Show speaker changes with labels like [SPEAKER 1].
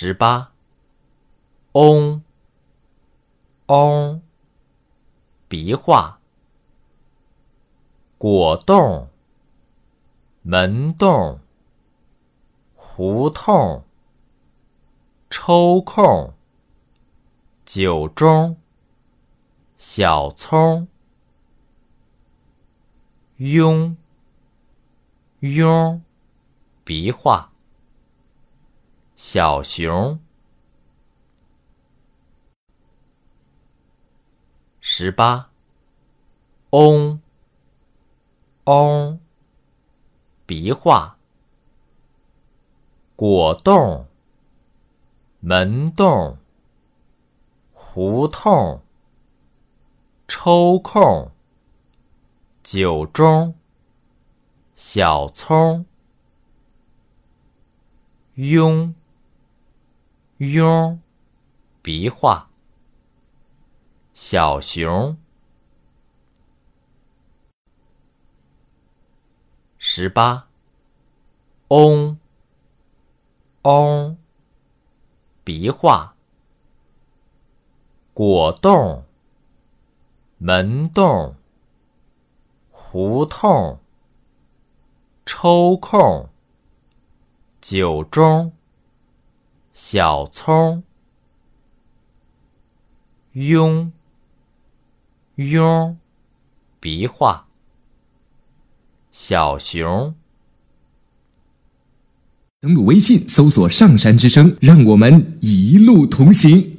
[SPEAKER 1] 十八，嗡，嗡，笔画，果冻，门洞，胡同，抽空，酒盅，小葱，庸，庸，笔画。小熊，十八，嗡，嗡，笔画，果冻，门洞，胡同，抽空，酒盅，小葱，拥。庸，笔画。小熊，十八。嗡，嗡，笔画。果冻，门洞，胡同，抽空，酒盅。小葱，庸，庸，笔画。小熊，
[SPEAKER 2] 登录微信，搜索“上山之声”，让我们一路同行。